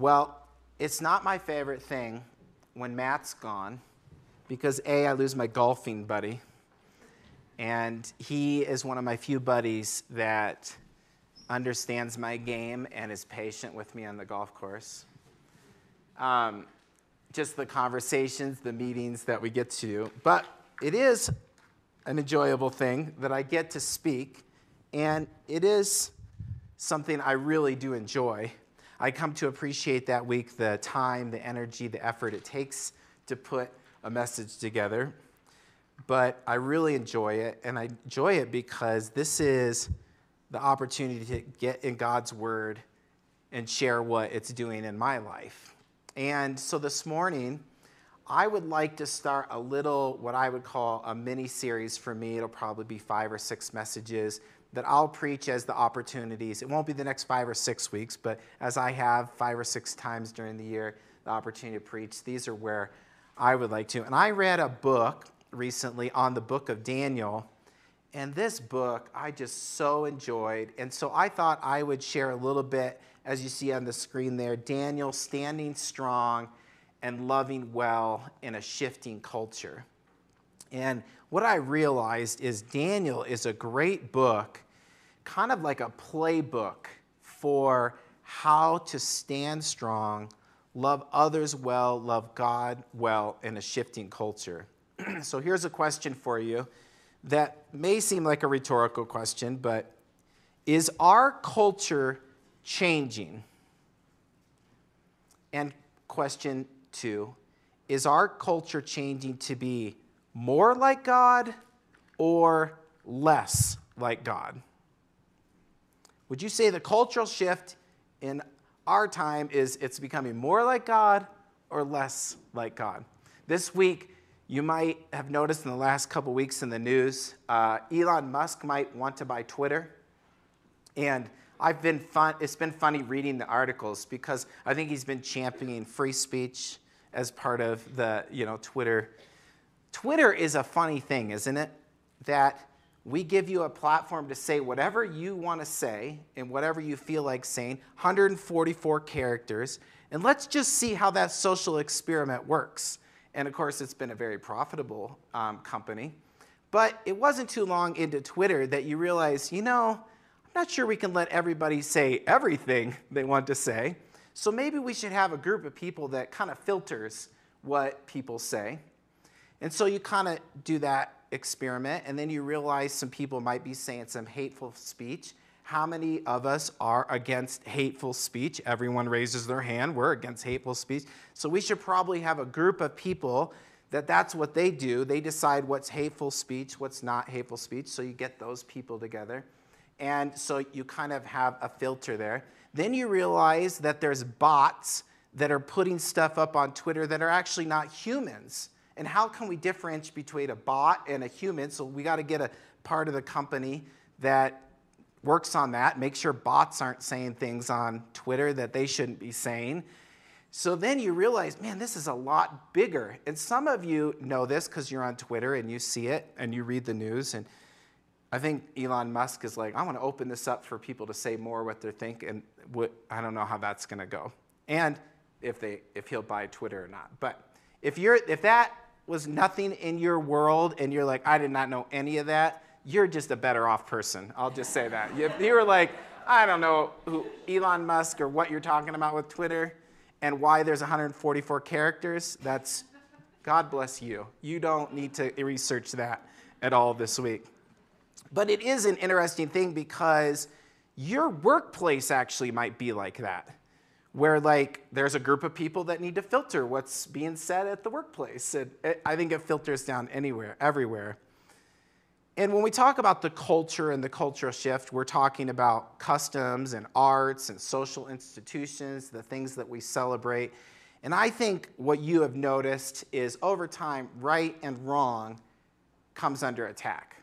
Well, it's not my favorite thing when Matt's gone because A, I lose my golfing buddy. And he is one of my few buddies that understands my game and is patient with me on the golf course. Um, just the conversations, the meetings that we get to. But it is an enjoyable thing that I get to speak, and it is something I really do enjoy. I come to appreciate that week the time, the energy, the effort it takes to put a message together. But I really enjoy it, and I enjoy it because this is the opportunity to get in God's Word and share what it's doing in my life. And so this morning, I would like to start a little, what I would call a mini series for me. It'll probably be five or six messages that I'll preach as the opportunities. It won't be the next five or six weeks, but as I have five or six times during the year the opportunity to preach, these are where I would like to. And I read a book recently on the book of Daniel. And this book I just so enjoyed. And so I thought I would share a little bit, as you see on the screen there Daniel standing strong and loving well in a shifting culture. And what I realized is Daniel is a great book, kind of like a playbook for how to stand strong, love others well, love God well in a shifting culture. so here's a question for you that may seem like a rhetorical question, but is our culture changing? And question two is our culture changing to be more like God or less like God? Would you say the cultural shift in our time is it's becoming more like God or less like God? This week, you might have noticed in the last couple weeks in the news, uh, Elon Musk might want to buy Twitter. And I've been fun, it's been funny reading the articles because I think he's been championing free speech as part of the you know Twitter. Twitter is a funny thing, isn't it? That we give you a platform to say whatever you want to say and whatever you feel like saying, 144 characters, and let's just see how that social experiment works. And of course, it's been a very profitable um, company. But it wasn't too long into Twitter that you realize, you know, I'm not sure we can let everybody say everything they want to say. So maybe we should have a group of people that kind of filters what people say. And so you kind of do that experiment, and then you realize some people might be saying some hateful speech. How many of us are against hateful speech? Everyone raises their hand. We're against hateful speech. So we should probably have a group of people that that's what they do. They decide what's hateful speech, what's not hateful speech. So you get those people together. And so you kind of have a filter there. Then you realize that there's bots that are putting stuff up on Twitter that are actually not humans. And how can we differentiate between a bot and a human? So we got to get a part of the company that works on that, make sure bots aren't saying things on Twitter that they shouldn't be saying. So then you realize, man, this is a lot bigger. And some of you know this because you're on Twitter and you see it and you read the news. And I think Elon Musk is like, I want to open this up for people to say more what they think, and what, I don't know how that's going to go, and if they if he'll buy Twitter or not. But if you're if that was nothing in your world, and you're like, I did not know any of that, you're just a better off person. I'll just say that. If you were like, I don't know who Elon Musk or what you're talking about with Twitter, and why there's 144 characters, that's God bless you. You don't need to research that at all this week. But it is an interesting thing because your workplace actually might be like that, where like there's a group of people that need to filter what's being said at the workplace. It, I think it filters down anywhere, everywhere. And when we talk about the culture and the cultural shift, we're talking about customs and arts and social institutions, the things that we celebrate. And I think what you have noticed is over time, right and wrong comes under attack.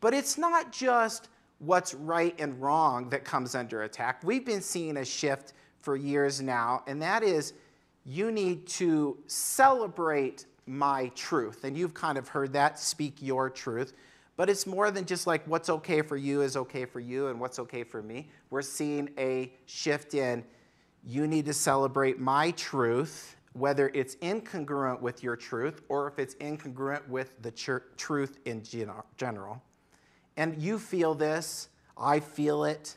But it's not just what's right and wrong that comes under attack. We've been seeing a shift for years now, and that is you need to celebrate my truth. And you've kind of heard that speak your truth. But it's more than just like what's okay for you is okay for you and what's okay for me. We're seeing a shift in you need to celebrate my truth, whether it's incongruent with your truth or if it's incongruent with the truth in general. And you feel this, I feel it,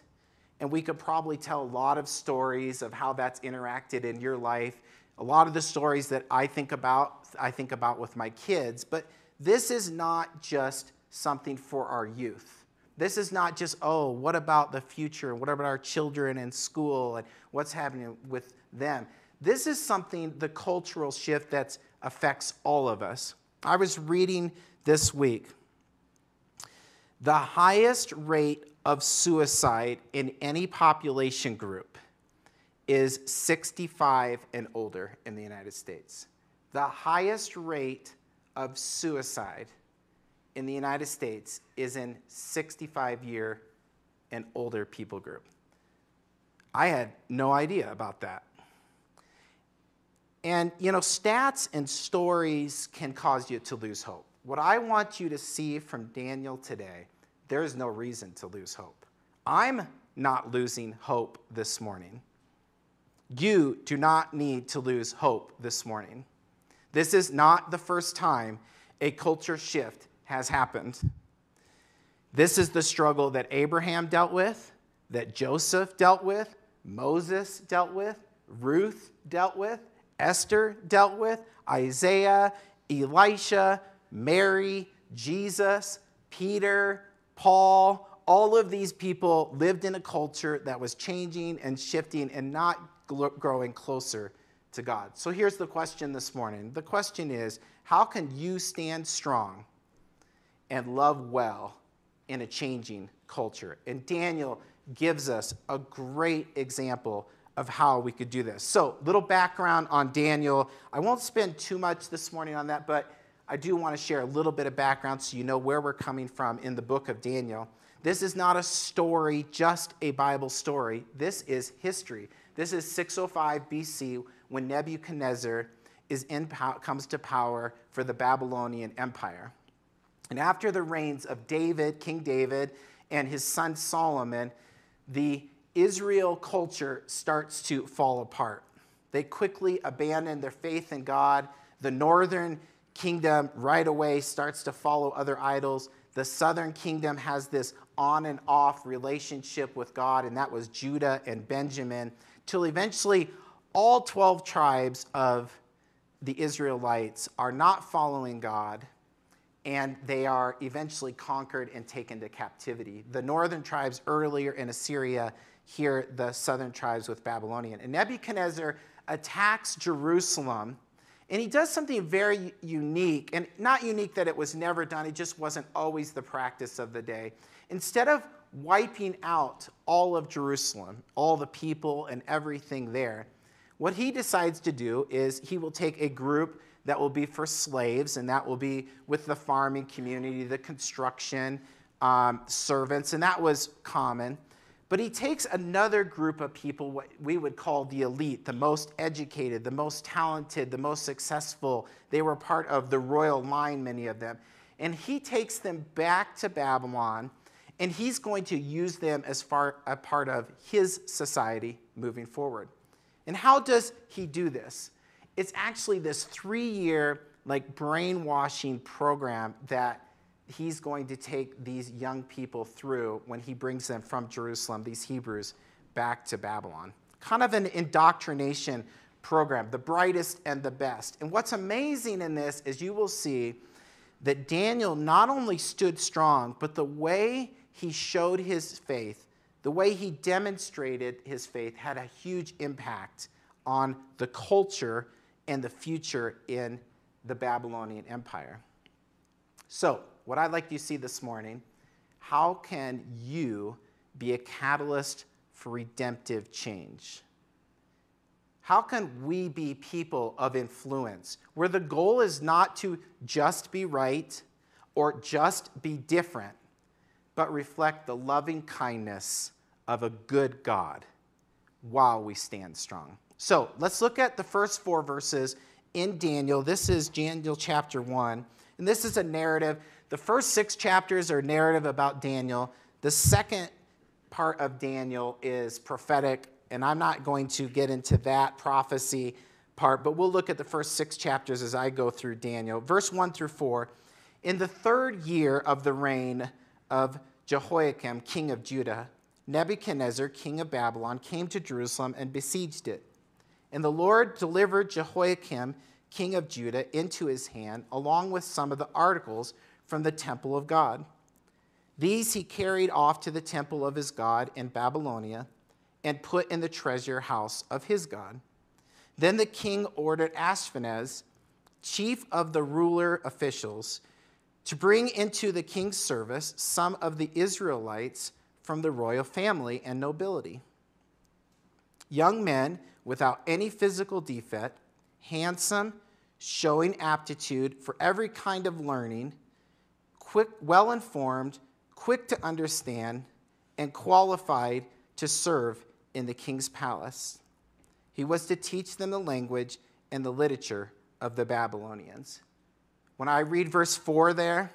and we could probably tell a lot of stories of how that's interacted in your life. A lot of the stories that I think about, I think about with my kids, but this is not just something for our youth. This is not just, oh, what about the future? What about our children in school and what's happening with them? This is something, the cultural shift that affects all of us. I was reading this week the highest rate of suicide in any population group is 65 and older in the United States. The highest rate of suicide in the United States is in 65 year and older people group. I had no idea about that. And you know, stats and stories can cause you to lose hope. What I want you to see from Daniel today, there is no reason to lose hope. I'm not losing hope this morning. You do not need to lose hope this morning. This is not the first time a culture shift has happened. This is the struggle that Abraham dealt with, that Joseph dealt with, Moses dealt with, Ruth dealt with, Esther dealt with, Isaiah, Elisha, Mary, Jesus, Peter, Paul, all of these people lived in a culture that was changing and shifting and not growing closer to God. So here's the question this morning. The question is how can you stand strong and love well in a changing culture. And Daniel gives us a great example of how we could do this. So, little background on Daniel. I won't spend too much this morning on that, but I do want to share a little bit of background so you know where we're coming from in the book of Daniel. This is not a story, just a Bible story. This is history. This is 605 BC when Nebuchadnezzar is in, comes to power for the Babylonian Empire. And after the reigns of David, King David, and his son Solomon, the Israel culture starts to fall apart. They quickly abandon their faith in God. The northern kingdom right away starts to follow other idols. The southern kingdom has this on and off relationship with God, and that was Judah and Benjamin, till eventually all 12 tribes of the Israelites are not following God and they are eventually conquered and taken to captivity. The northern tribes earlier in Assyria, here the southern tribes with Babylonian. And Nebuchadnezzar attacks Jerusalem, and he does something very unique, and not unique that it was never done, it just wasn't always the practice of the day. Instead of wiping out all of Jerusalem, all the people and everything there, what he decides to do is he will take a group that will be for slaves, and that will be with the farming community, the construction um, servants, and that was common. But he takes another group of people, what we would call the elite, the most educated, the most talented, the most successful. They were part of the royal line, many of them. And he takes them back to Babylon, and he's going to use them as far a part of his society moving forward. And how does he do this? it's actually this three year like brainwashing program that he's going to take these young people through when he brings them from Jerusalem, these Hebrews, back to Babylon. Kind of an indoctrination program, the brightest and the best. And what's amazing in this is you will see that Daniel not only stood strong, but the way he showed his faith, the way he demonstrated his faith, had a huge impact on the culture and the future in the Babylonian Empire. So, what I'd like you to see this morning how can you be a catalyst for redemptive change? How can we be people of influence where the goal is not to just be right or just be different, but reflect the loving kindness of a good God while we stand strong? So let's look at the first four verses in Daniel. This is Daniel chapter 1, and this is a narrative. The first six chapters are narrative about Daniel. The second part of Daniel is prophetic And I'm not going to get into that prophecy part, but we'll look at the first six chapters as I go through Daniel. Verse 1 through 4. In the third year of the reign of Jehoiakim, king of Judah, Nebuchadnezzar, king of Babylon, came to Jerusalem and besieged it. And the Lord delivered Jehoiakim, king of Judah, into his hand, along with some of the articles from the temple of God. These he carried off to the temple of his God in Babylonia and put in the treasure house of his God. Then the king ordered Ashpenaz, chief of the ruler officials, to bring into the king's service some of the Israelites from the royal family and nobility. Young men without any physical defect, handsome, showing aptitude for every kind of learning, quick, well informed, quick to understand, and qualified to serve in the king's palace. He was to teach them the language and the literature of the Babylonians. When I read verse 4 there,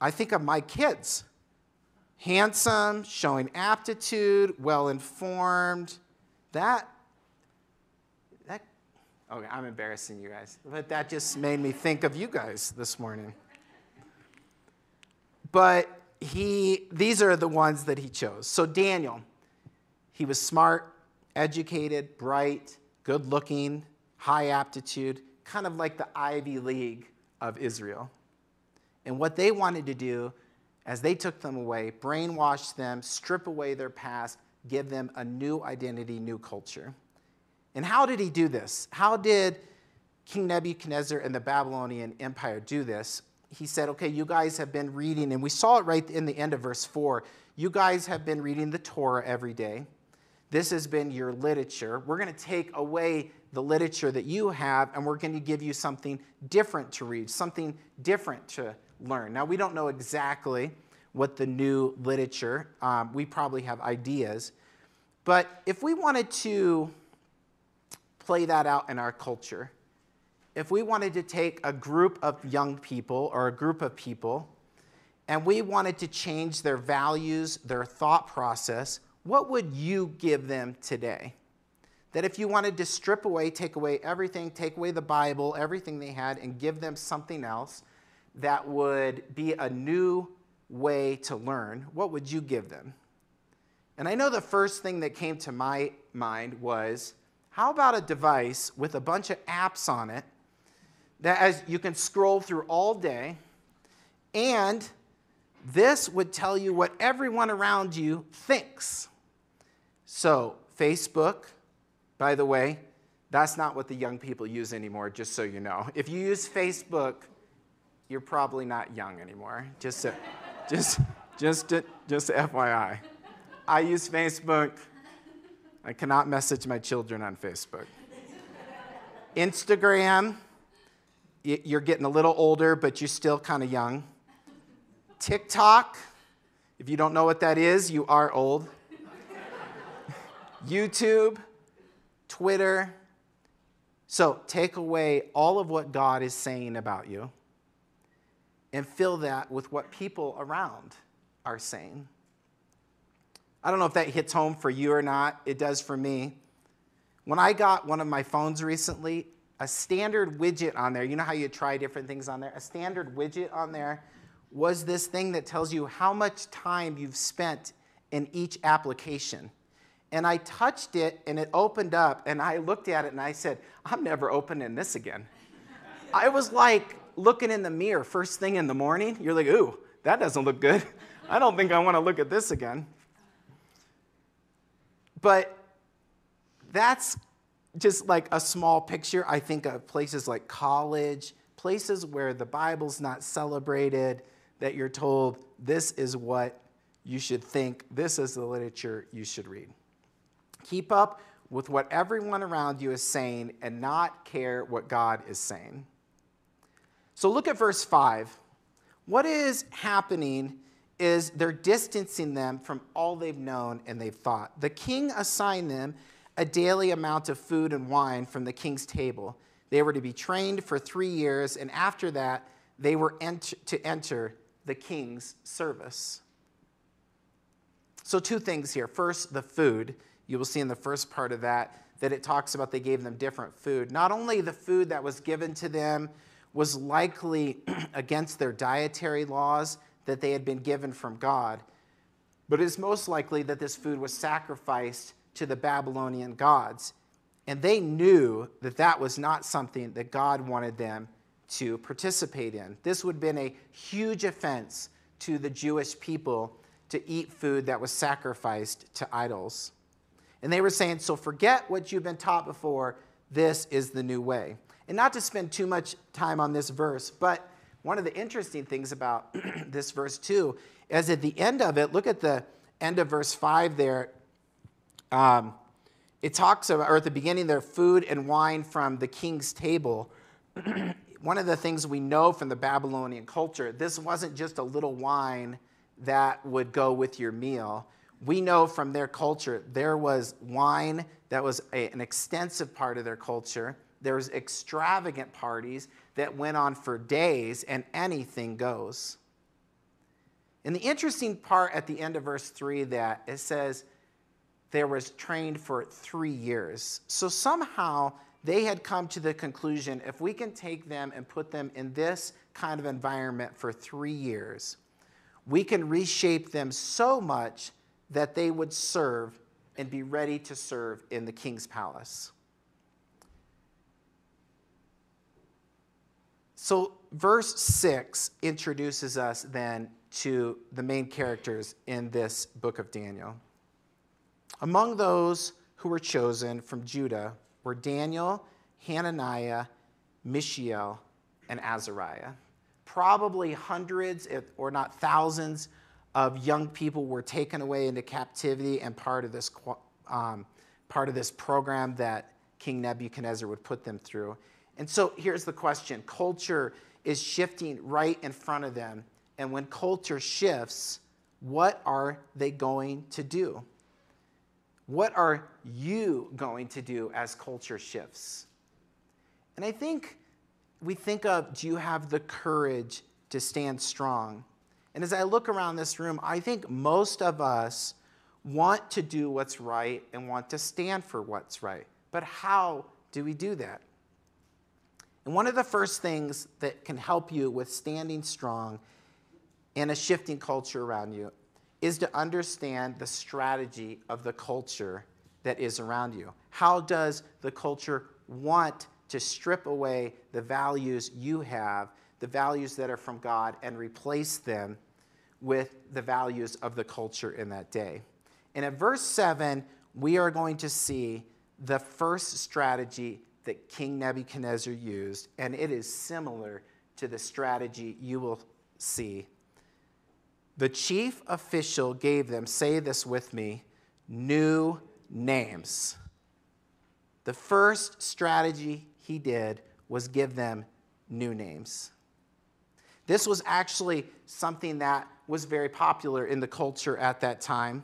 I think of my kids handsome, showing aptitude, well informed. That, that, okay, I'm embarrassing you guys, but that just made me think of you guys this morning. But he, these are the ones that he chose. So Daniel, he was smart, educated, bright, good looking, high aptitude, kind of like the Ivy League of Israel. And what they wanted to do as they took them away, brainwash them, strip away their past, give them a new identity, new culture. And how did he do this? How did King Nebuchadnezzar and the Babylonian Empire do this? He said, Okay, you guys have been reading, and we saw it right in the end of verse 4. You guys have been reading the Torah every day. This has been your literature. We're going to take away the literature that you have, and we're going to give you something different to read, something different to learn. Now, we don't know exactly what the new literature, um, we probably have ideas. But if we wanted to play that out in our culture, if we wanted to take a group of young people or a group of people and we wanted to change their values, their thought process, what would you give them today? That if you wanted to strip away, take away everything, take away the Bible, everything they had, and give them something else that would be a new way to learn, what would you give them? And I know the first thing that came to my mind was how about a device with a bunch of apps on it that as you can scroll through all day and this would tell you what everyone around you thinks. So, Facebook, by the way, that's not what the young people use anymore, just so you know. If you use Facebook, you're probably not young anymore. Just to, just, just, just FYI. I use Facebook. I cannot message my children on Facebook. Instagram, you're getting a little older, but you're still kind of young. TikTok, if you don't know what that is, you are old. YouTube, Twitter. So take away all of what God is saying about you and fill that with what people around are saying. I don't know if that hits home for you or not. It does for me. When I got one of my phones recently, a standard widget on there, you know how you try different things on there? A standard widget on there was this thing that tells you how much time you've spent in each application. And I touched it and it opened up and I looked at it and I said, I'm never opening this again. I was like looking in the mirror first thing in the morning. You're like, ooh, that doesn't look good. I don't think I want to look at this again. But that's just like a small picture. I think of places like college, places where the Bible's not celebrated, that you're told this is what you should think, this is the literature you should read. Keep up with what everyone around you is saying and not care what God is saying. So look at verse 5. What is happening is they're distancing them from all they've known and they've thought. The king assigned them a daily amount of food and wine from the king's table. They were to be trained for three years, and after that, they were ent- to enter the king's service. So, two things here. First, the food. you will see in the first part of that that it talks about they gave them different food. Not only the food that was given to them was likely against their dietary laws that they had been given from God, but it is most likely that this food was sacrificed to the Babylonian gods. And they knew that that was not something that God wanted them to participate in. This would have been a huge offense to the Jewish people to eat food that was sacrificed to idols. And they were saying, so forget what you've been taught before. This is the new way. And not to spend too much time on this verse, but one of the interesting things about this verse too is at the end of it, look at the end of verse 5 there. Um, it talks about, or at the beginning there, food and wine from the king's table. one of the things we know from the Babylonian culture, this wasn't just a little wine that would go with your meal. We know from their culture there was wine that was a, an extensive part of their culture. There was extravagant parties that went on for days, and anything goes. And the interesting part at the end of verse 3 that it says there was trained for three years. So somehow they had come to the conclusion if we can take them and put them in this kind of environment for three years, we can reshape them so much that they would serve and be ready to serve in the king's palace. So, verse 6 introduces us then to the main characters in this book of Daniel. Among those who were chosen from Judah were Daniel, Hananiah, Mishael, and Azariah. Probably hundreds, or not thousands, of young people were taken away into captivity and part of this, um, part of this program that King Nebuchadnezzar would put them through. And so here's the question culture is shifting right in front of them. And when culture shifts, what are they going to do? What are you going to do as culture shifts? And I think we think of do you have the courage to stand strong? And as I look around this room, I think most of us want to do what's right and want to stand for what's right. But how do we do that? And one of the first things that can help you with standing strong in a shifting culture around you is to understand the strategy of the culture that is around you. How does the culture want to strip away the values you have, the values that are from God, and replace them with the values of the culture in that day? And at verse 7, we are going to see the first strategy that King Nebuchadnezzar used, and it is similar to the strategy you will see the chief official gave them, say this with me, new names. The first strategy he did was give them new names. This was actually something that was very popular in the culture at that time.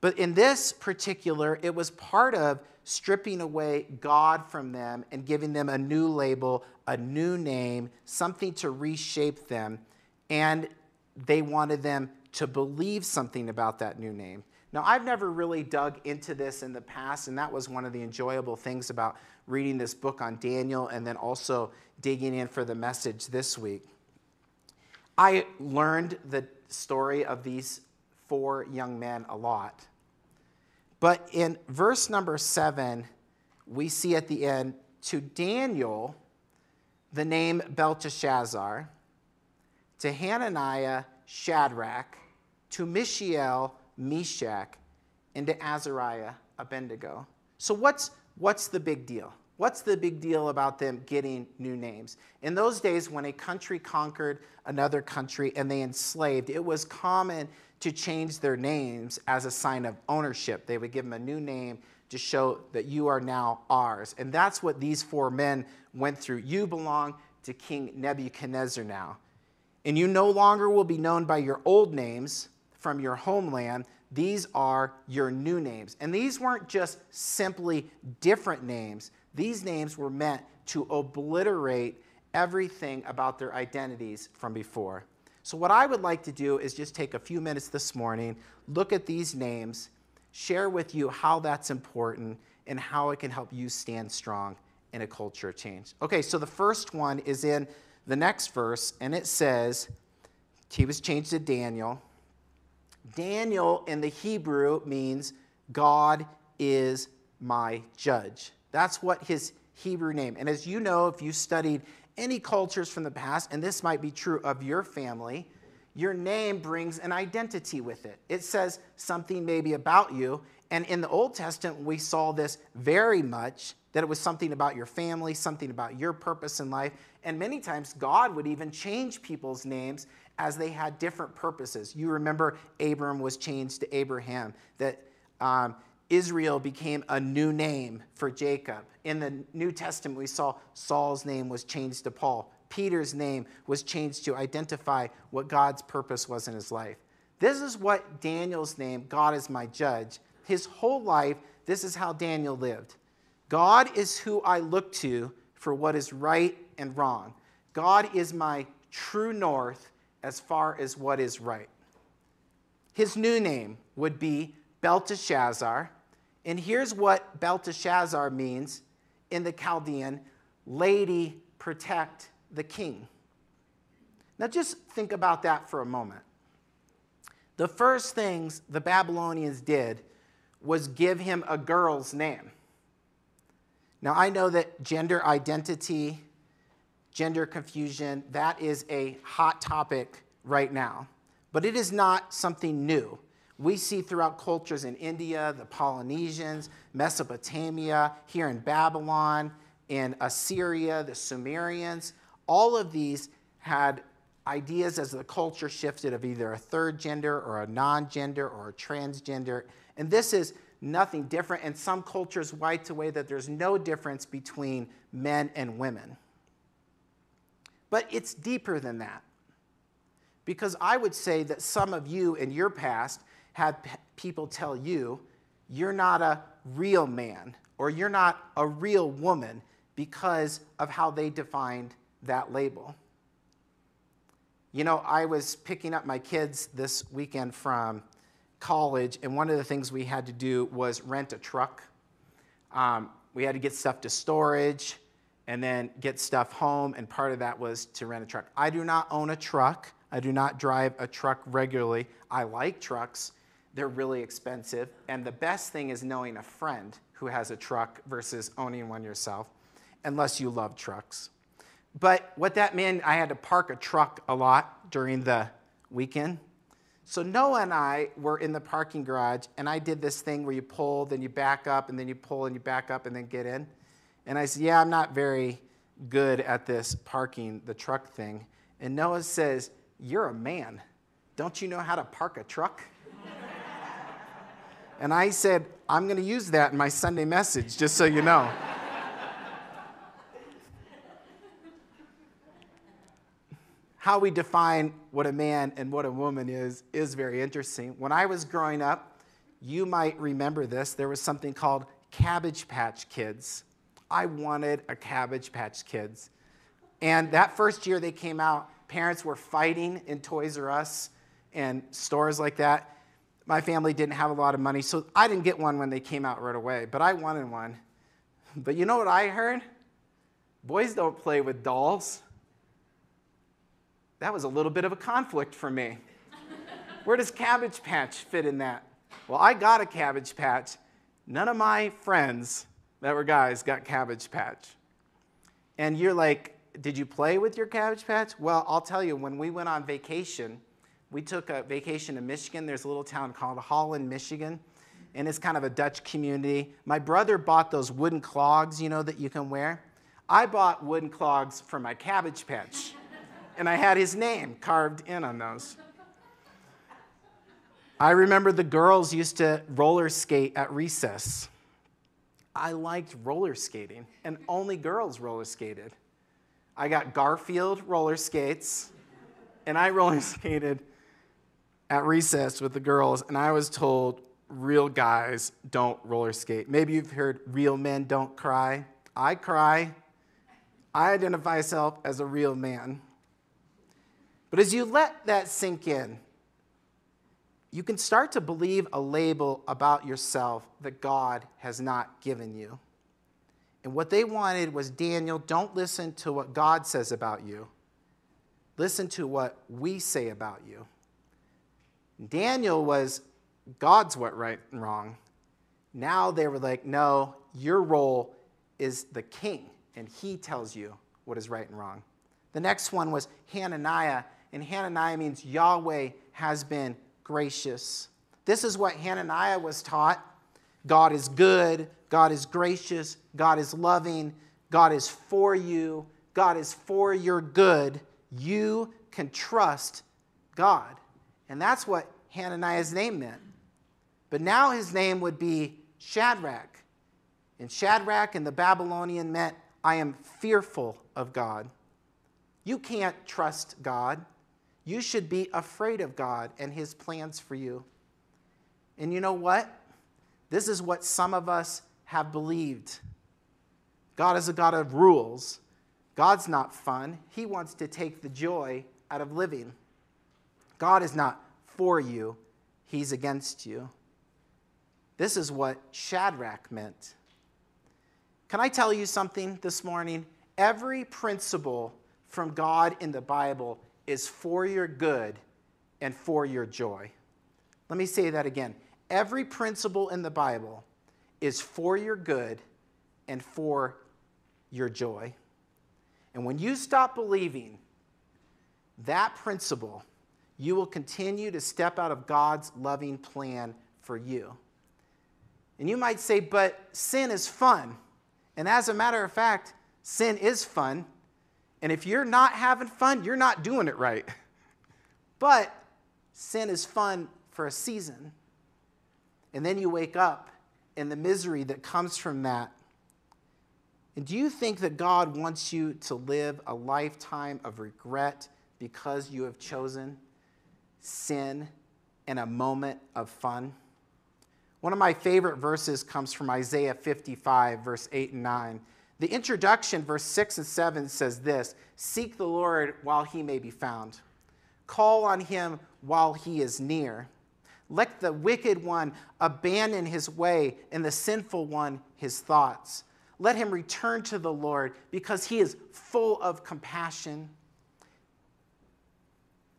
But in this particular, it was part of stripping away God from them and giving them a new label, a new name, something to reshape them. And they wanted them to believe something about that new name. Now, I've never really dug into this in the past, and that was one of the enjoyable things about reading this book on Daniel and then also digging in for the message this week. I learned the story of these four young men a lot. But in verse number seven, we see at the end to Daniel the name Belteshazzar to Hananiah, Shadrach, to Mishael, Meshach, and to Azariah, Abednego. So, what's, what's the big deal? What's the big deal about them getting new names? In those days, when a country conquered another country and they enslaved, it was common to change their names as a sign of ownership. They would give them a new name to show that you are now ours. And that's what these four men went through. You belong to King Nebuchadnezzar now and you no longer will be known by your old names from your homeland. These are your new names. And these weren't just simply different names, these names were meant to obliterate everything about their identities from before. So, what I would like to do is just take a few minutes this morning, look at these names, share with you how that's important and how it can help you stand strong in a culture change. Okay, so the first one is in the next verse, and it says, he was changed to Daniel. Daniel in the Hebrew means God is my judge. That's what his Hebrew name. And as you know, if you studied any cultures from the past, and this might be true of your family, your name brings an identity with it. It says something maybe about you. And in the Old Testament, we saw this very much that it was something about your family, something about your purpose in life. And many times, God would even change people's names as they had different purposes. You remember Abram was changed to Abraham, that um, Israel became a new name for Jacob. In the New Testament, we saw Saul's name was changed to Paul. Peter's name was changed to identify what God's purpose was in his life. This is what Daniel's name, God is my judge, his whole life, this is how Daniel lived. God is who I look to for what is right and wrong. God is my true north as far as what is right. His new name would be Belteshazzar. And here's what Belteshazzar means in the Chaldean Lady, protect the king. Now, just think about that for a moment. The first things the Babylonians did was give him a girl's name. Now, I know that gender identity, gender confusion, that is a hot topic right now, but it is not something new. We see throughout cultures in India, the Polynesians, Mesopotamia, here in Babylon, in Assyria, the Sumerians, all of these had ideas as the culture shifted of either a third gender or a non gender or a transgender. And this is nothing different. And some cultures wipe away that there's no difference between men and women. But it's deeper than that. Because I would say that some of you in your past had people tell you, you're not a real man or you're not a real woman because of how they defined that label. You know, I was picking up my kids this weekend from college, and one of the things we had to do was rent a truck. Um, we had to get stuff to storage and then get stuff home, and part of that was to rent a truck. I do not own a truck. I do not drive a truck regularly. I like trucks. They're really expensive. And the best thing is knowing a friend who has a truck versus owning one yourself, unless you love trucks. But what that meant, I had to park a truck a lot during the weekend. So Noah and I were in the parking garage, and I did this thing where you pull, then you back up, and then you pull and you back up, and then get in. And I said, Yeah, I'm not very good at this parking the truck thing. And Noah says, You're a man. Don't you know how to park a truck? and I said, I'm going to use that in my Sunday message, just so you know. How we define what a man and what a woman is is very interesting. When I was growing up, you might remember this, there was something called Cabbage Patch Kids. I wanted a Cabbage Patch Kids. And that first year they came out, parents were fighting in Toys R Us and stores like that. My family didn't have a lot of money, so I didn't get one when they came out right away, but I wanted one. But you know what I heard? Boys don't play with dolls that was a little bit of a conflict for me. Where does Cabbage Patch fit in that? Well, I got a Cabbage Patch. None of my friends that were guys got Cabbage Patch. And you're like, did you play with your Cabbage Patch? Well, I'll tell you, when we went on vacation, we took a vacation to Michigan. There's a little town called Holland, Michigan, and it's kind of a Dutch community. My brother bought those wooden clogs, you know, that you can wear. I bought wooden clogs for my Cabbage Patch and I had his name carved in on those. I remember the girls used to roller skate at recess. I liked roller skating, and only girls roller skated. I got Garfield roller skates, and I roller skated at recess with the girls, and I was told real guys don't roller skate. Maybe you've heard real men don't cry. I cry. I identify myself as a real man. But as you let that sink in, you can start to believe a label about yourself that God has not given you. And what they wanted was Daniel, don't listen to what God says about you. Listen to what we say about you. Daniel was God's what right and wrong. Now they were like, no, your role is the king, and he tells you what is right and wrong. The next one was Hananiah, and Hananiah means Yahweh has been gracious. This is what Hananiah was taught God is good, God is gracious, God is loving, God is for you, God is for your good. You can trust God. And that's what Hananiah's name meant. But now his name would be Shadrach. And Shadrach in the Babylonian meant, I am fearful of God. You can't trust God. You should be afraid of God and his plans for you. And you know what? This is what some of us have believed. God is a God of rules. God's not fun. He wants to take the joy out of living. God is not for you, He's against you. This is what Shadrach meant. Can I tell you something this morning? Every principle from God in the Bible is for your good and for your joy. Let me say that again. Every principle in the Bible is for your good and for your joy. And when you stop believing that principle, you will continue to step out of God's loving plan for you. And you might say, but sin is fun. And as a matter of fact, sin is fun. And if you're not having fun, you're not doing it right. But sin is fun for a season. And then you wake up in the misery that comes from that. And do you think that God wants you to live a lifetime of regret because you have chosen sin in a moment of fun? One of my favorite verses comes from Isaiah 55, verse 8 and 9. The introduction, verse 6 and 7, says this Seek the Lord while he may be found, call on him while he is near. Let the wicked one abandon his way, and the sinful one his thoughts. Let him return to the Lord, because he is full of compassion.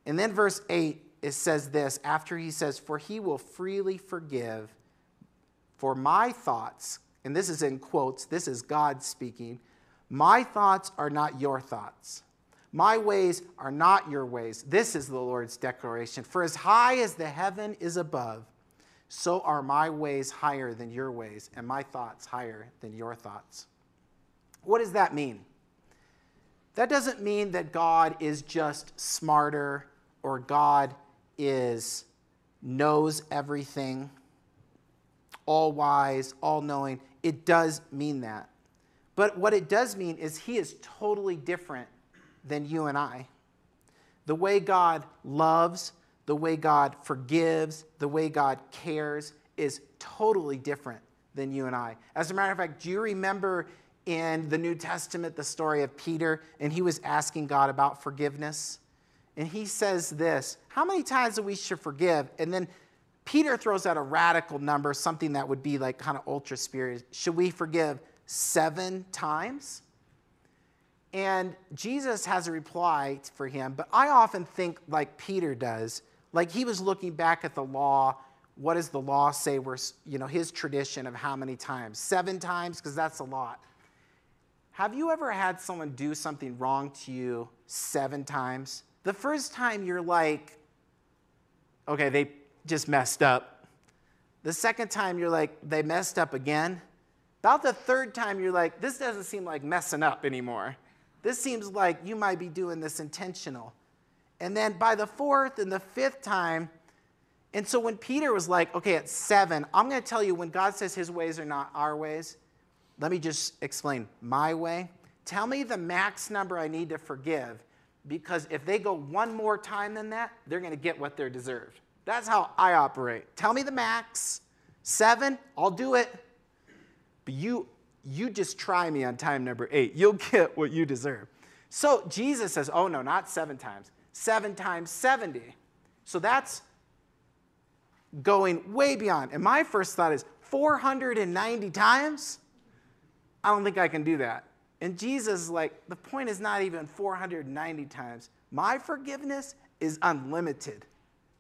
And then, verse 8, it says this after he says, For he will freely forgive for my thoughts, and this is in quotes, this is God speaking, my thoughts are not your thoughts. My ways are not your ways. This is the Lord's declaration. For as high as the heaven is above, so are my ways higher than your ways, and my thoughts higher than your thoughts. What does that mean? That doesn't mean that God is just smarter or God is knows everything all wise, all knowing. It does mean that. But what it does mean is he is totally different than you and I. The way God loves, the way God forgives, the way God cares is totally different than you and I. As a matter of fact, do you remember in the New Testament the story of Peter and he was asking God about forgiveness? And he says this How many times do we should forgive? And then Peter throws out a radical number, something that would be like kind of ultra spirit. Should we forgive seven times? And Jesus has a reply for him, but I often think like Peter does, like he was looking back at the law. What does the law say? Where you know his tradition of how many times? Seven times, because that's a lot. Have you ever had someone do something wrong to you seven times? The first time you're like, okay, they just messed up. The second time, you're like, they messed up again. About the third time, you're like, this doesn't seem like messing up anymore. This seems like you might be doing this intentional. And then by the fourth and the fifth time, and so when Peter was like, okay, at seven, I'm going to tell you when God says his ways are not our ways, let me just explain my way. Tell me the max number I need to forgive because if they go one more time than that, they're going to get what they're deserved. That's how I operate. Tell me the max. Seven, I'll do it. But you, you just try me on time number eight. You'll get what you deserve. So Jesus says, oh no, not seven times, seven times 70. So that's going way beyond. And my first thought is 490 times? I don't think I can do that. And Jesus is like, the point is not even 490 times. My forgiveness is unlimited.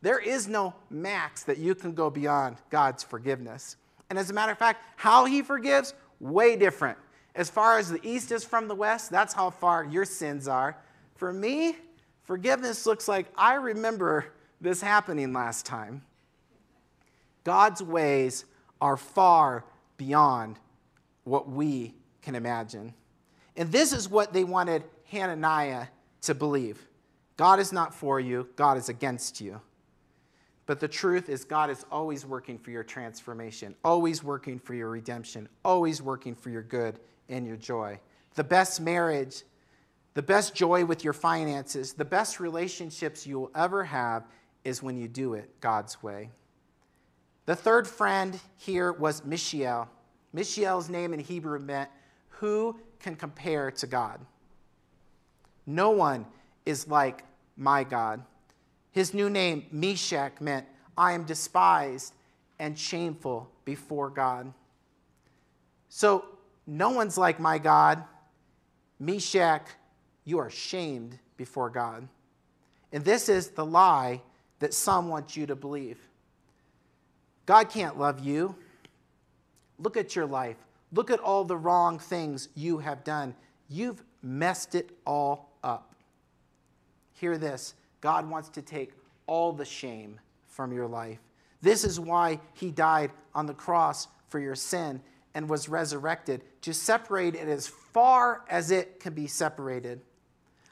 There is no max that you can go beyond God's forgiveness. And as a matter of fact, how He forgives, way different. As far as the east is from the west, that's how far your sins are. For me, forgiveness looks like I remember this happening last time. God's ways are far beyond what we can imagine. And this is what they wanted Hananiah to believe God is not for you, God is against you. But the truth is, God is always working for your transformation, always working for your redemption, always working for your good and your joy. The best marriage, the best joy with your finances, the best relationships you will ever have is when you do it God's way. The third friend here was Mishael. Mishael's name in Hebrew meant, Who can compare to God? No one is like my God. His new name, Meshach, meant, I am despised and shameful before God. So, no one's like my God. Meshach, you are shamed before God. And this is the lie that some want you to believe. God can't love you. Look at your life. Look at all the wrong things you have done. You've messed it all up. Hear this God wants to take all the shame from your life. This is why he died on the cross for your sin and was resurrected to separate it as far as it can be separated.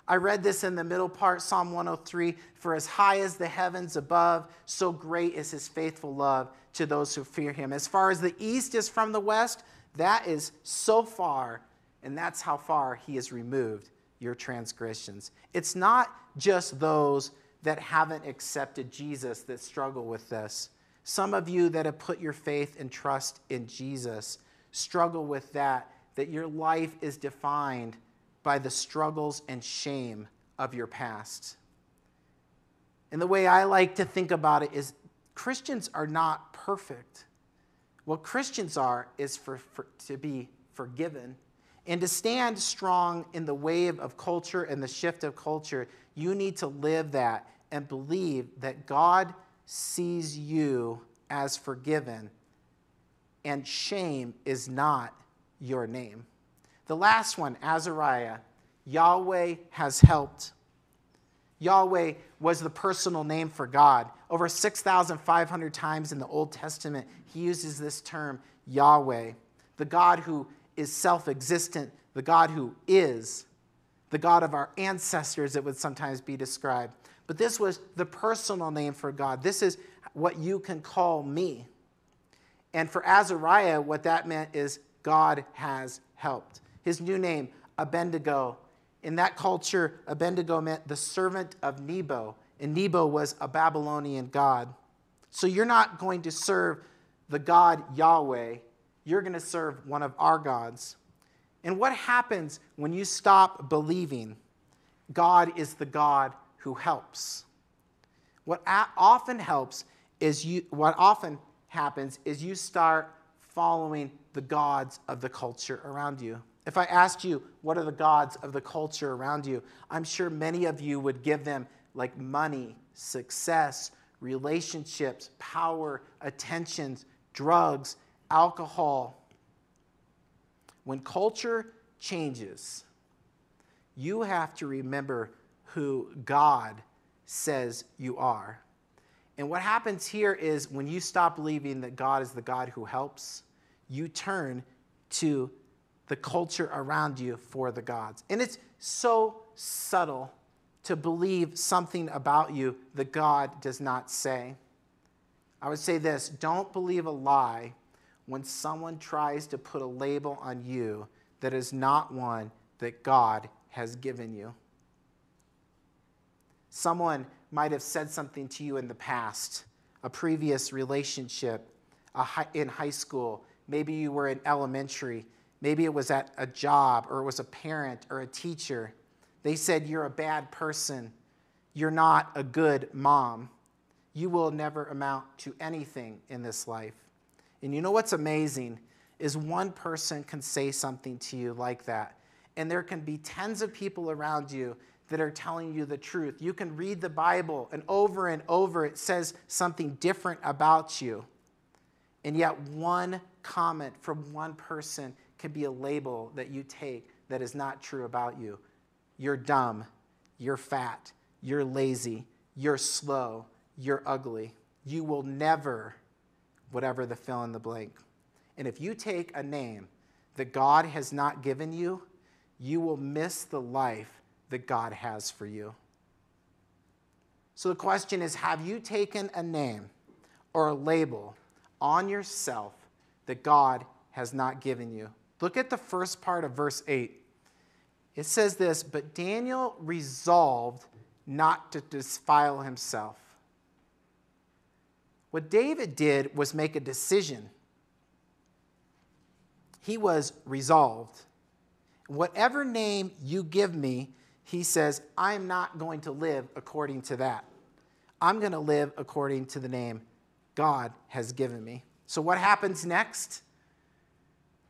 I read this in the middle part, Psalm 103 For as high as the heavens above, so great is his faithful love to those who fear him. As far as the east is from the west, that is so far, and that's how far he has removed your transgressions. It's not just those that haven't accepted Jesus that struggle with this. Some of you that have put your faith and trust in Jesus struggle with that, that your life is defined by the struggles and shame of your past. And the way I like to think about it is Christians are not perfect. What Christians are is for, for, to be forgiven. And to stand strong in the wave of culture and the shift of culture, you need to live that and believe that God sees you as forgiven, and shame is not your name. The last one, Azariah, Yahweh has helped. Yahweh was the personal name for God. Over 6,500 times in the Old Testament, he uses this term, Yahweh, the God who is self existent, the God who is, the God of our ancestors, it would sometimes be described. But this was the personal name for God. This is what you can call me. And for Azariah, what that meant is God has helped. His new name, Abednego. In that culture, Abednego meant the servant of Nebo, and Nebo was a Babylonian god. So you're not going to serve the God Yahweh, you're going to serve one of our gods. And what happens when you stop believing God is the God who helps. What often helps is you, what often happens is you start following the gods of the culture around you. If I asked you, what are the gods of the culture around you? I'm sure many of you would give them like money, success, relationships, power, attentions, drugs, alcohol. When culture changes, you have to remember who God says you are. And what happens here is when you stop believing that God is the God who helps, you turn to the culture around you for the gods. And it's so subtle to believe something about you that God does not say. I would say this don't believe a lie when someone tries to put a label on you that is not one that God has given you. Someone might have said something to you in the past, a previous relationship high, in high school. Maybe you were in elementary. Maybe it was at a job or it was a parent or a teacher. They said, You're a bad person. You're not a good mom. you will never amount to anything in this life. And you know what's amazing is one person can say something to you like that, and there can be tens of people around you that are telling you the truth. You can read the Bible, and over and over it says something different about you. And yet, one comment from one person can be a label that you take that is not true about you. You're dumb, you're fat, you're lazy, you're slow, you're ugly. You will never, whatever the fill in the blank. And if you take a name that God has not given you, you will miss the life that God has for you. So the question is have you taken a name or a label on yourself that God has not given you? Look at the first part of verse 8. It says this, but Daniel resolved not to defile himself. What David did was make a decision. He was resolved. Whatever name you give me, he says, I'm not going to live according to that. I'm going to live according to the name God has given me. So, what happens next?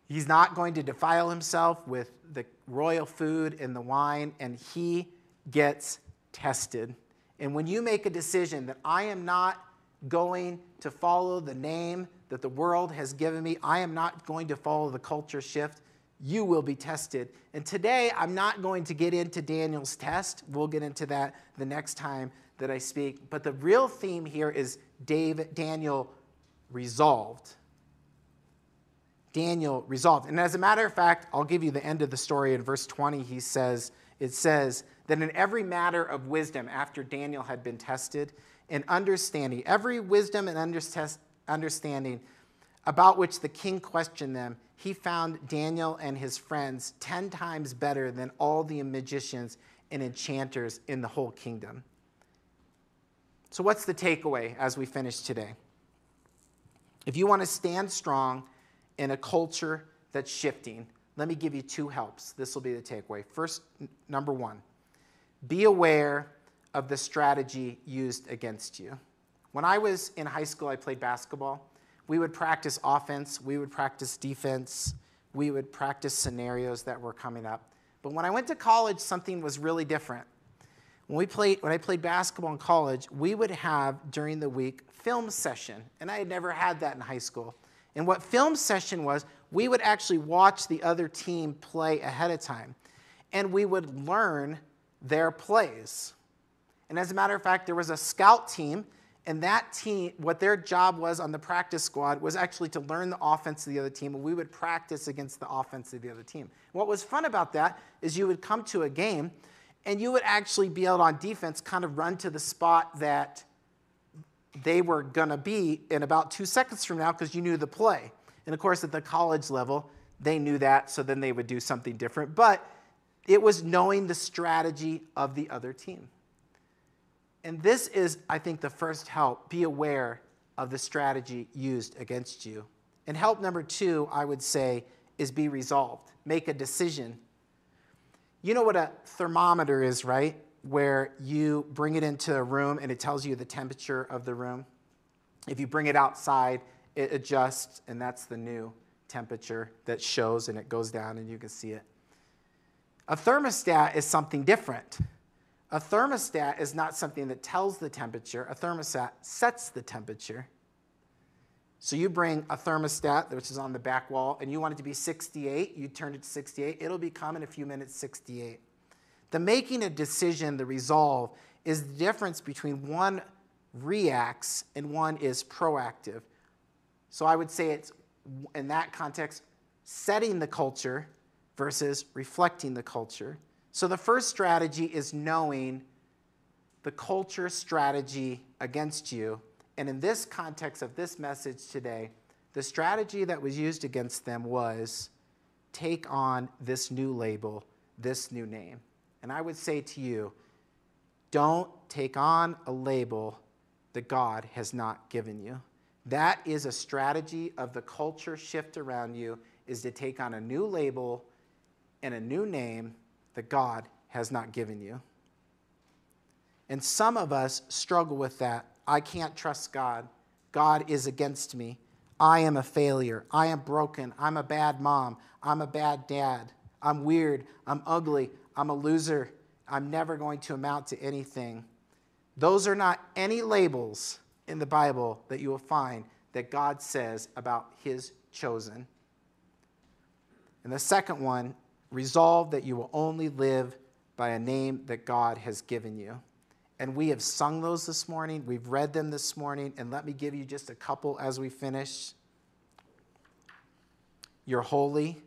He's not going to defile himself with the royal food and the wine, and he gets tested. And when you make a decision that I am not going to follow the name that the world has given me, I am not going to follow the culture shift, you will be tested. And today, I'm not going to get into Daniel's test. We'll get into that the next time that I speak. But the real theme here is David, Daniel resolved. Daniel resolved. And as a matter of fact, I'll give you the end of the story. In verse 20, he says, it says that in every matter of wisdom, after Daniel had been tested, and understanding, every wisdom and understanding about which the king questioned them, he found Daniel and his friends 10 times better than all the magicians and enchanters in the whole kingdom. So, what's the takeaway as we finish today? If you want to stand strong in a culture that's shifting, let me give you two helps. This will be the takeaway. First, number one, be aware of the strategy used against you. When I was in high school, I played basketball. We would practice offense, we would practice defense, we would practice scenarios that were coming up. But when I went to college, something was really different. When, we played, when I played basketball in college, we would have during the week film session, and I had never had that in high school. And what film session was, we would actually watch the other team play ahead of time, and we would learn their plays. And as a matter of fact, there was a scout team and that team, what their job was on the practice squad was actually to learn the offense of the other team, and we would practice against the offense of the other team. What was fun about that is you would come to a game, and you would actually be able on defense kind of run to the spot that they were going to be in about two seconds from now because you knew the play. And of course, at the college level, they knew that, so then they would do something different. But it was knowing the strategy of the other team. And this is, I think, the first help. Be aware of the strategy used against you. And help number two, I would say, is be resolved. Make a decision. You know what a thermometer is, right? Where you bring it into a room and it tells you the temperature of the room. If you bring it outside, it adjusts, and that's the new temperature that shows and it goes down and you can see it. A thermostat is something different. A thermostat is not something that tells the temperature, a thermostat sets the temperature. So you bring a thermostat, which is on the back wall, and you want it to be 68, you turn it to 68, it'll become in a few minutes 68. The making a decision, the resolve, is the difference between one reacts and one is proactive. So I would say it's, in that context, setting the culture versus reflecting the culture. So the first strategy is knowing the culture strategy against you. And in this context of this message today, the strategy that was used against them was take on this new label, this new name. And I would say to you, don't take on a label that God has not given you. That is a strategy of the culture shift around you is to take on a new label and a new name that God has not given you. And some of us struggle with that I can't trust God. God is against me. I am a failure. I am broken. I'm a bad mom. I'm a bad dad. I'm weird. I'm ugly. I'm a loser. I'm never going to amount to anything. Those are not any labels in the Bible that you will find that God says about his chosen. And the second one, resolve that you will only live by a name that God has given you. And we have sung those this morning. We've read them this morning. And let me give you just a couple as we finish. You're holy,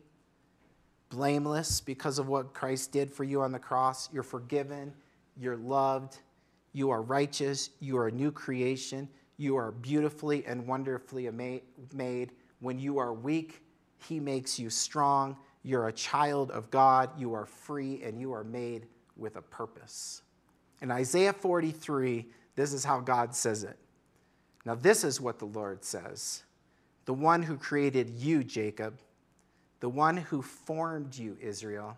blameless because of what Christ did for you on the cross. You're forgiven. You're loved. You are righteous. You are a new creation. You are beautifully and wonderfully made. When you are weak, He makes you strong. You're a child of God. You are free and you are made with a purpose. In Isaiah 43, this is how God says it. Now, this is what the Lord says The one who created you, Jacob, the one who formed you, Israel,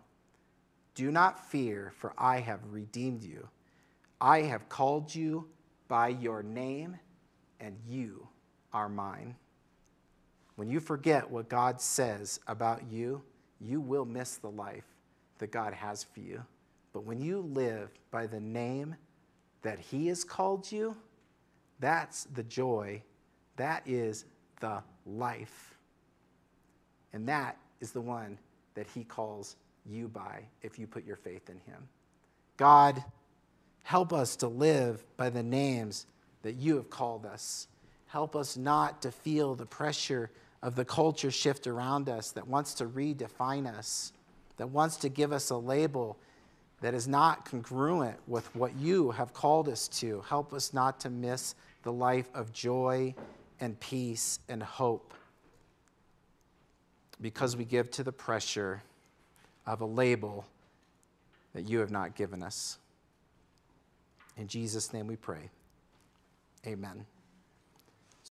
do not fear, for I have redeemed you. I have called you by your name, and you are mine. When you forget what God says about you, you will miss the life that God has for you. But when you live by the name that He has called you, that's the joy. That is the life. And that is the one that He calls you by if you put your faith in Him. God, help us to live by the names that you have called us. Help us not to feel the pressure of the culture shift around us that wants to redefine us, that wants to give us a label that is not congruent with what you have called us to. Help us not to miss the life of joy and peace and hope because we give to the pressure of a label that you have not given us. In Jesus' name we pray. Amen.